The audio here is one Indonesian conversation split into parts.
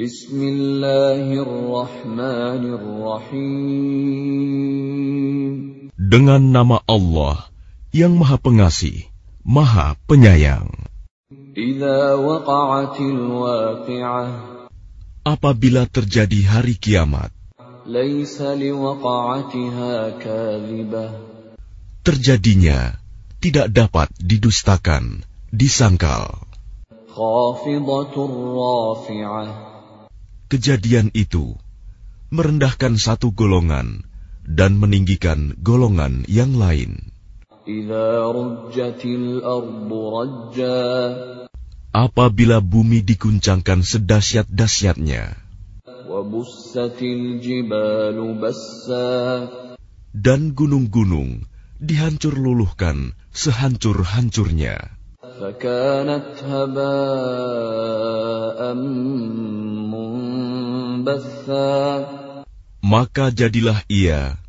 Bismillahirrahmanirrahim. Dengan nama Allah yang Maha Pengasih, Maha Penyayang. Apabila terjadi hari kiamat, terjadinya tidak dapat didustakan, disangkal. Kejadian itu merendahkan satu golongan dan meninggikan golongan yang lain. Apabila bumi diguncangkan sedahsyat-dahsyatnya, dan gunung-gunung dihancur luluhkan sehancur-hancurnya. Maka jadilah ia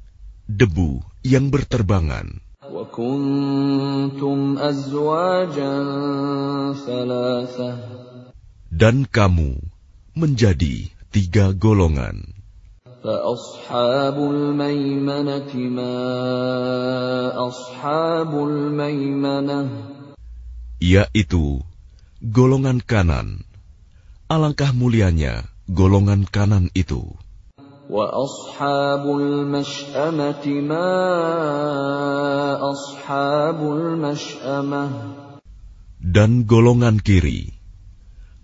debu yang berterbangan. Dan kamu menjadi tiga golongan. Yaitu golongan kanan. Alangkah mulianya golongan kanan itu. Dan golongan kiri.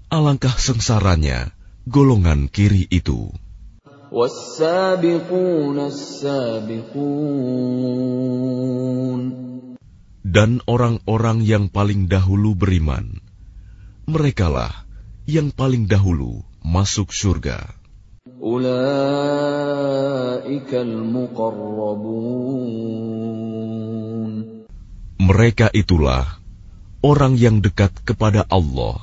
Alangkah sengsaranya golongan kiri itu. Dan orang-orang yang paling dahulu beriman, merekalah yang paling dahulu masuk surga. Mereka itulah orang yang dekat kepada Allah.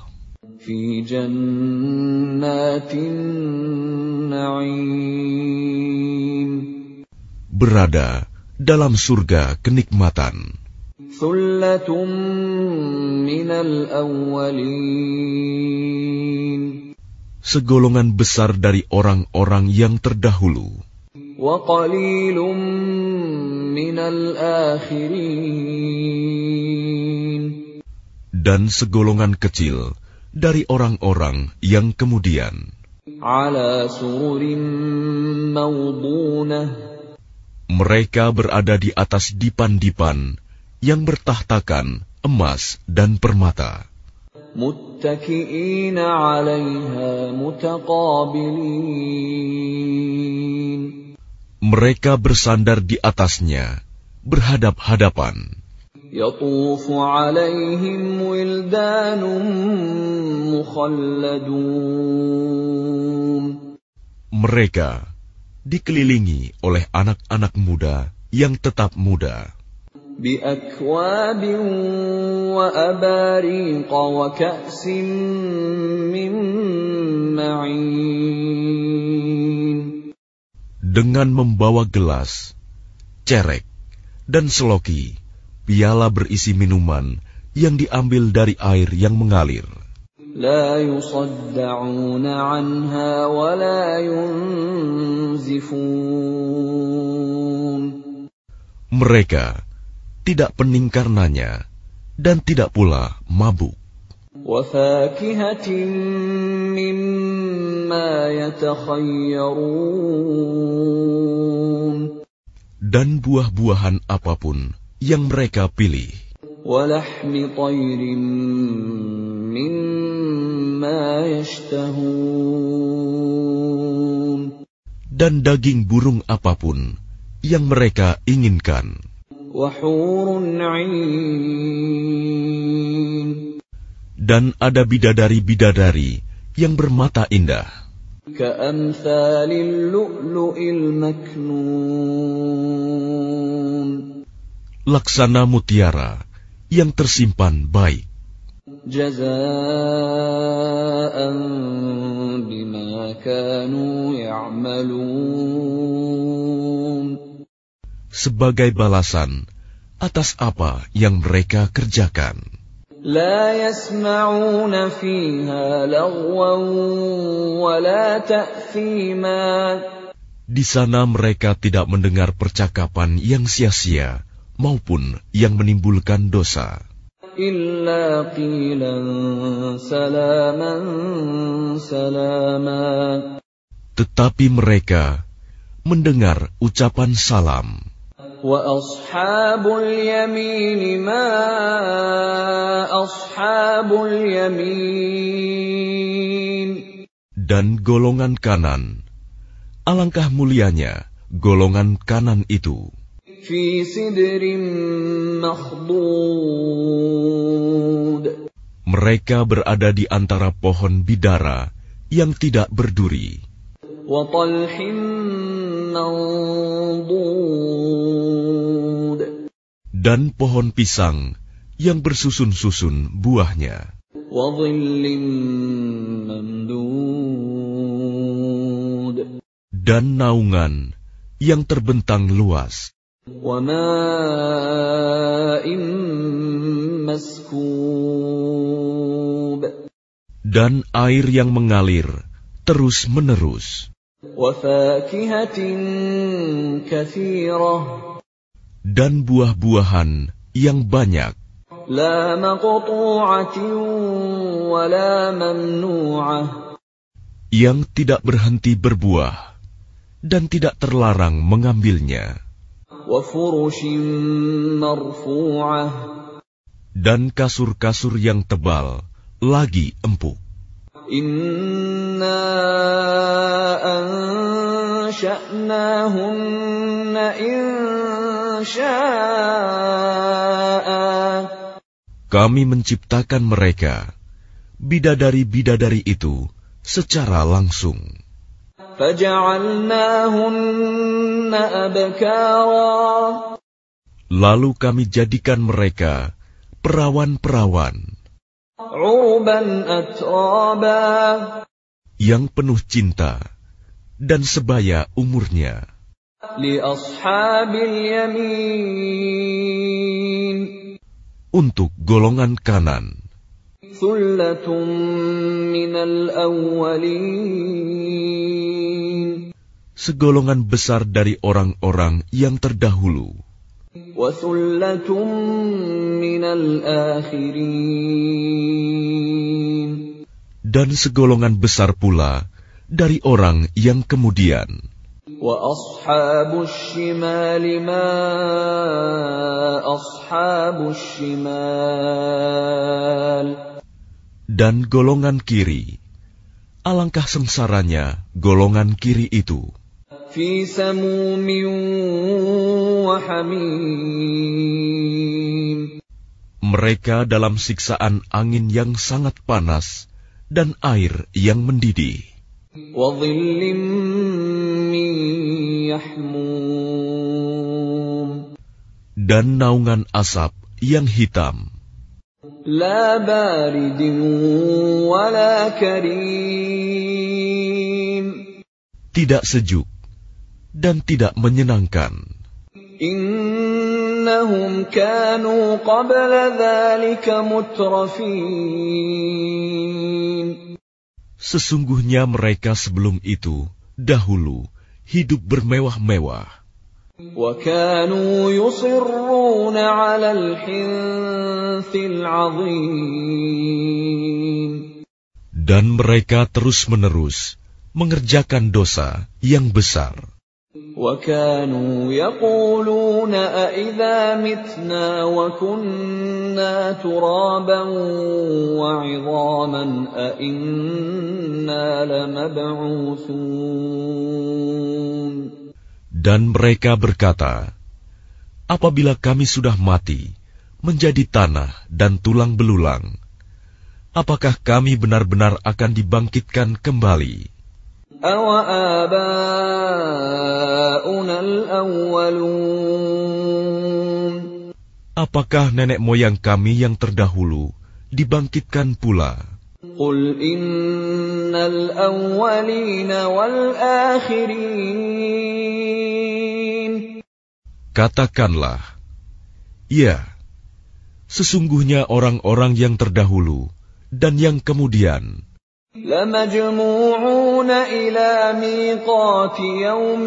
Berada dalam surga kenikmatan segolongan besar dari orang-orang yang terdahulu. Dan segolongan kecil dari orang-orang yang kemudian. Mereka berada di atas dipan-dipan yang bertahtakan emas dan permata. متكئين عليها متقابلين Mereka bersandar di atasnya, berhadap-hadapan. يطوف عليهم ولدان مخلدون Mereka dikelilingi oleh anak-anak muda yang tetap muda. بأكواب وأباريق وكأس من معين Dengan membawa gelas, cerek, dan seloki, piala berisi minuman yang diambil dari air yang mengalir. لا يصدعون عنها ولا ينزفون Mereka tidak pening karenanya, dan tidak pula mabuk. Dan buah-buahan apa pun yang mereka pilih. Dan daging burung apa pun yang mereka inginkan dan ada bidadari-bidadari yang bermata indah. Laksana mutiara yang tersimpan baik sebagai balasan atas apa yang mereka kerjakan. لا يسمعون فيها لغوا ولا تأثيما Di sana mereka tidak mendengar percakapan yang sia-sia maupun yang menimbulkan dosa. إلا قيلا سلاما سلاما Tetapi mereka mendengar ucapan salam. وأصحاب اليمين ما أصحاب اليمين Dan golongan kanan, alangkah mulianya golongan kanan itu. في سدر مخضود Mereka berada di antara pohon bidara yang tidak berduri وطلح منضود dan pohon pisang yang bersusun-susun buahnya. Dan naungan yang terbentang luas. Dan air yang mengalir terus-menerus dan buah-buahan yang banyak. Yang tidak berhenti berbuah dan tidak terlarang mengambilnya. Dan kasur-kasur yang tebal lagi empuk. Inna kami menciptakan mereka, bidadari-bidadari itu, secara langsung. Lalu kami jadikan mereka perawan-perawan yang penuh cinta dan sebaya umurnya. Untuk golongan kanan. Segolongan besar dari orang-orang yang terdahulu. Dan segolongan besar pula dari orang yang kemudian. وأصحاب الشمال ما أصحاب الشمال Dan golongan kiri, alangkah sengsaranya golongan kiri itu. في سموم وحميم Mereka dalam siksaan angin yang sangat panas dan air yang mendidih, وظل من يحموم dan naungan asap yang hitam, لا بارد ولا كريم tidak sejuk dan tidak menyenangkan. إنهم كانوا قبل ذلك مترفين Sesungguhnya mereka sebelum itu dahulu hidup bermewah-mewah. Dan mereka terus-menerus mengerjakan dosa yang besar. وكانوا يقولون أإذا متنا وكنا ترابا وعظاما أإنا لمبعوثون Dan mereka berkata, Apabila kami sudah mati, menjadi tanah dan tulang belulang, apakah kami benar-benar akan dibangkitkan kembali? Apakah nenek moyang kami yang terdahulu dibangkitkan pula? Katakanlah, ya, sesungguhnya orang-orang yang terdahulu dan yang kemudian. لمجموعون إلى ميقات يوم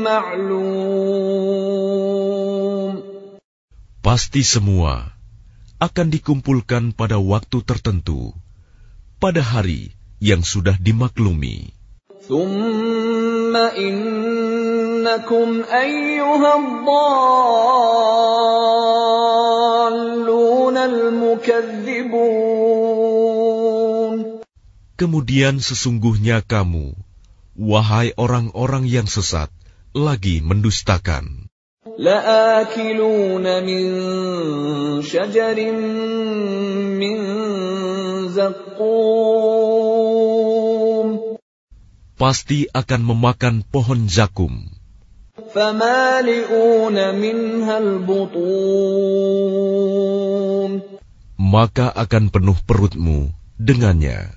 معلوم pasti semua akan dikumpulkan pada waktu tertentu, pada hari yang sudah dimaklumi. ثم إنكم أيها الضالون المكذبون Kemudian sesungguhnya kamu, wahai orang-orang yang sesat, lagi mendustakan. لآكلون من شجر من زقوم Pasti akan memakan pohon zakum, فمالئون منها البطون maka akan penuh perutmu dengannya.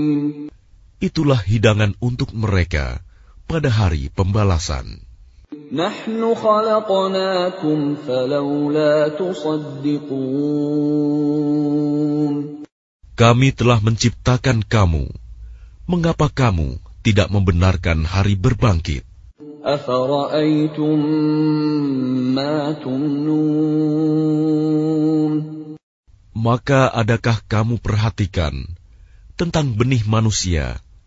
Itulah hidangan untuk mereka pada hari pembalasan. نحن خلقناكم فلولا تصدقون Kami telah menciptakan kamu. Mengapa kamu tidak membenarkan hari berbangkit? أفرأيتم ما تمنون Maka adakah kamu perhatikan tentang benih manusia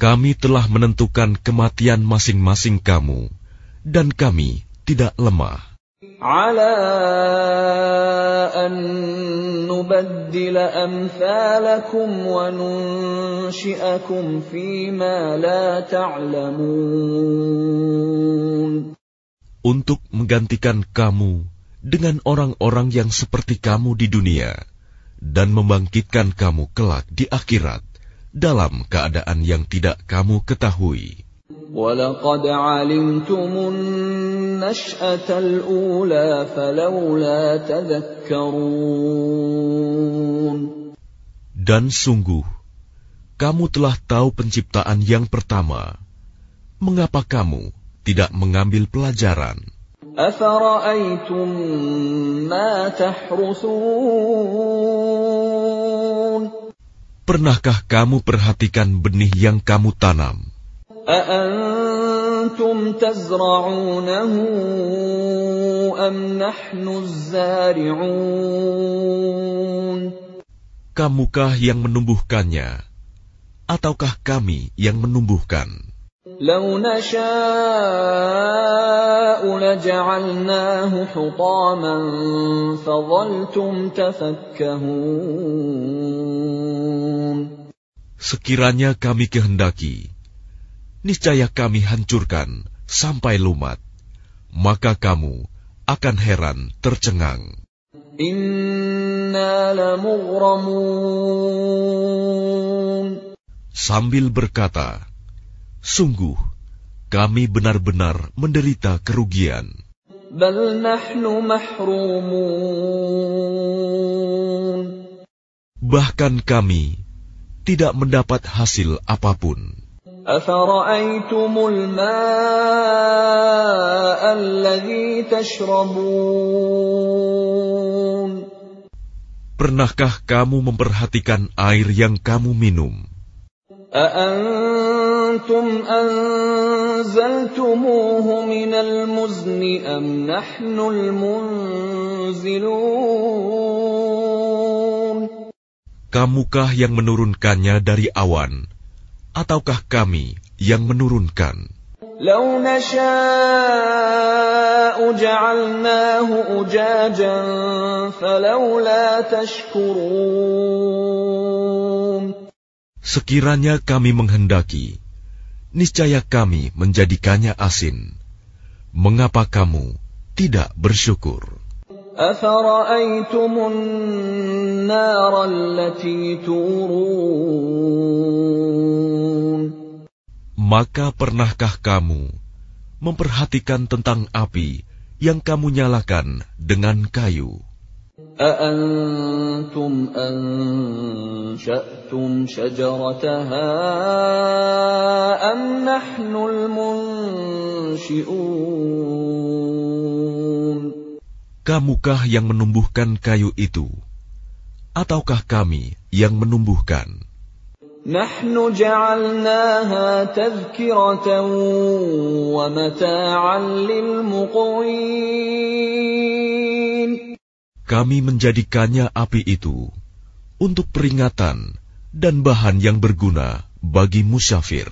Kami telah menentukan kematian masing-masing kamu, dan kami tidak lemah. على أن نبدل أمثالكم وننشئكم فيما لا تعلمون Untuk menggantikan kamu dengan orang-orang yang seperti kamu di dunia, dan membangkitkan kamu kelak di akhirat dalam keadaan yang tidak kamu ketahui. ولقد علمتم النشأة الأولى فلولا تذكرون Dan sungguh, kamu telah tahu penciptaan yang pertama. Mengapa kamu tidak mengambil pelajaran? أفرأيتم ما تحرثون Pernahkah kamu perhatikan benih yang kamu tanam? أأنتم تزرعونه أم نحن الزارعون Kamukah yang menumbuhkannya? Ataukah kami yang menumbuhkan? لو نشاء لجعلناه حطاما فظلتم تفكهون Sekiranya kami kehendaki, niscaya kami hancurkan sampai lumat, maka kamu akan heran tercengang. إنا لمغرمون Sambil berkata, Sungguh, kami benar-benar menderita kerugian. Bahkan kami tidak mendapat hasil apa pun. Pernahkah kamu memperhatikan air yang kamu minum? أأنتم أنزلتموه من المزن أم نحن المنزلون Kamukah yang menurunkannya dari awan, ataukah kami yang menurunkan? لو نشاء جعلناه أجاجا فلولا تشكرون Sekiranya kami menghendaki, niscaya kami menjadikannya asin. Mengapa kamu tidak bersyukur? Maka pernahkah kamu memperhatikan tentang api yang kamu nyalakan dengan kayu? أأنتم أنشأتم شجرتها أم نحن المنشئون Kamukah yang menumbuhkan kayu itu? Ataukah kami yang menumbuhkan? نحن جعلناها تذكرة ومتاعا للمقوين kami menjadikannya api itu untuk peringatan dan bahan yang berguna bagi musyafir.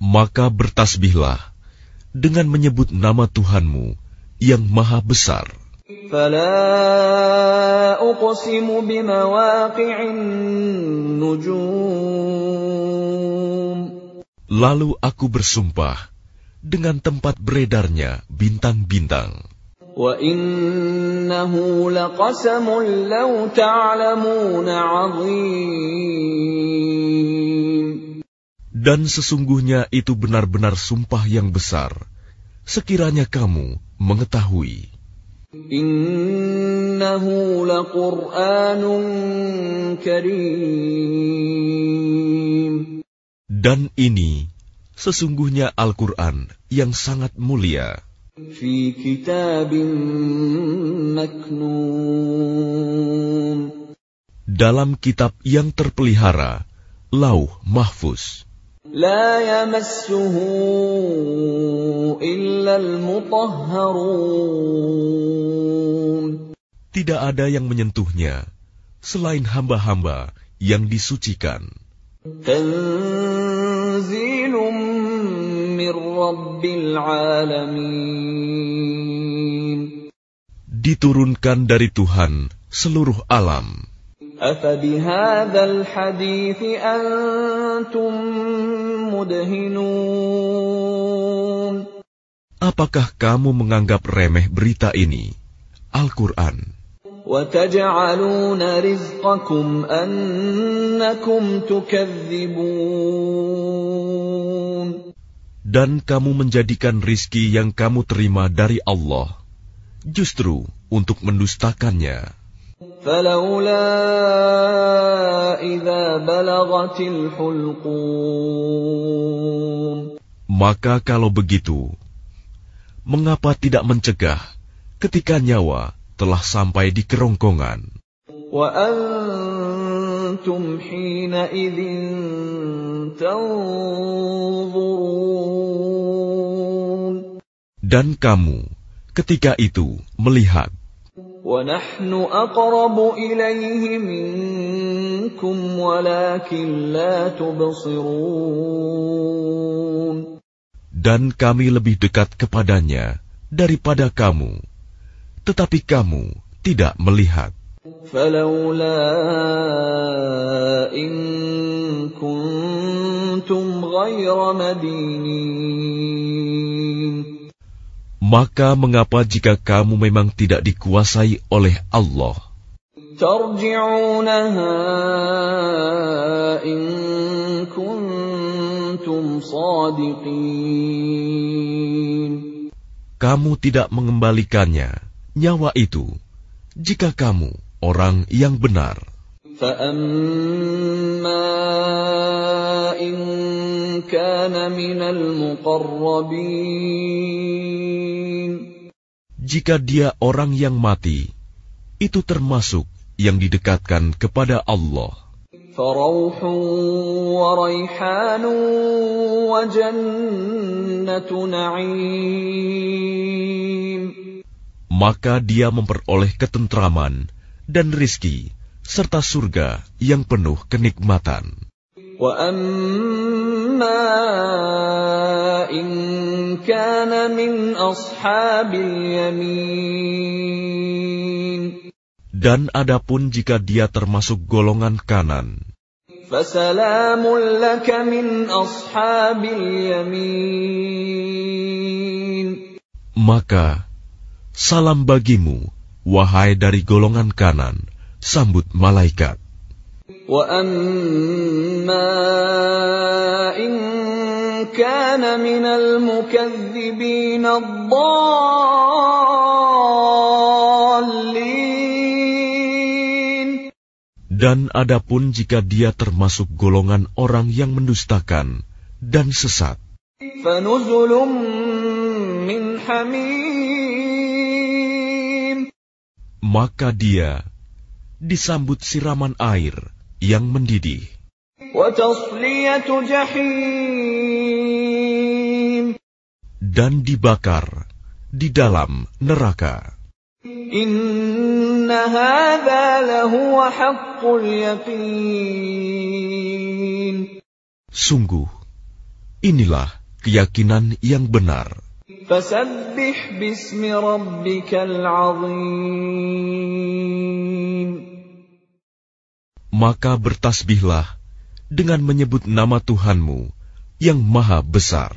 Maka bertasbihlah dengan menyebut nama Tuhanmu yang maha besar. Lalu aku bersumpah dengan tempat beredarnya bintang-bintang. وإنه لقسم لو تعلمون عظيم Dan sesungguhnya itu benar-benar sumpah yang besar, sekiranya kamu mengetahui. إنه لقرآن كريم Dan ini sesungguhnya Al-Quran yang sangat mulia في كتاب مكنون dalam kitab yang terpelihara, Lauh Mahfuz. لا يمسه إلا المطهرون Tidak ada yang menyentuhnya selain hamba-hamba yang disucikan. تنزيل من رب العالمين Diturunkan dari Tuhan seluruh alam. أفبهذا الحديث أنتم مدهنون Apakah kamu menganggap remeh berita ini? Al-Quran. وتجعلون رزقكم أنكم تكذبون Dan kamu menjadikan rizki yang kamu terima dari Allah, justru untuk mendustakannya. فلولا إذا بلغت الحلقوم Maka kalau begitu, mengapa tidak mencegah ketika nyawa telah sampai di kerongkongan? وأنتم حينئذ تنظرون Dan kamu ketika itu melihat, ونحن أقرب إليه منكم ولكن لا تبصرون dan kami lebih dekat kepadanya daripada kamu, tetapi kamu tidak melihat. فلولا إن كنتم غير مدينين Maka mengapa jika kamu memang tidak dikuasai oleh Allah, ترجعونها إن كنتم صادقين kamu tidak mengembalikannya, nyawa itu, jika kamu orang yang benar. فأما إن كان من المقربين Jika dia orang yang mati, itu termasuk yang didekatkan kepada Allah. فروح وريحان وجنة نعيم Maka dia memperoleh ketentraman dan rizki, serta surga yang penuh kenikmatan. Dan adapun jika dia termasuk golongan kanan, maka salam bagimu wahai dari golongan kanan, sambut malaikat. وأما إن كان من المكذبين الضالين Dan adapun jika dia termasuk golongan orang yang mendustakan dan sesat, فنزل من حميم maka dia disambut siraman air yang mendidih. Dan dibakar di dalam neraka. Sungguh, inilah keyakinan yang benar. Maka bertasbihlah dengan menyebut nama Tuhanmu yang maha besar.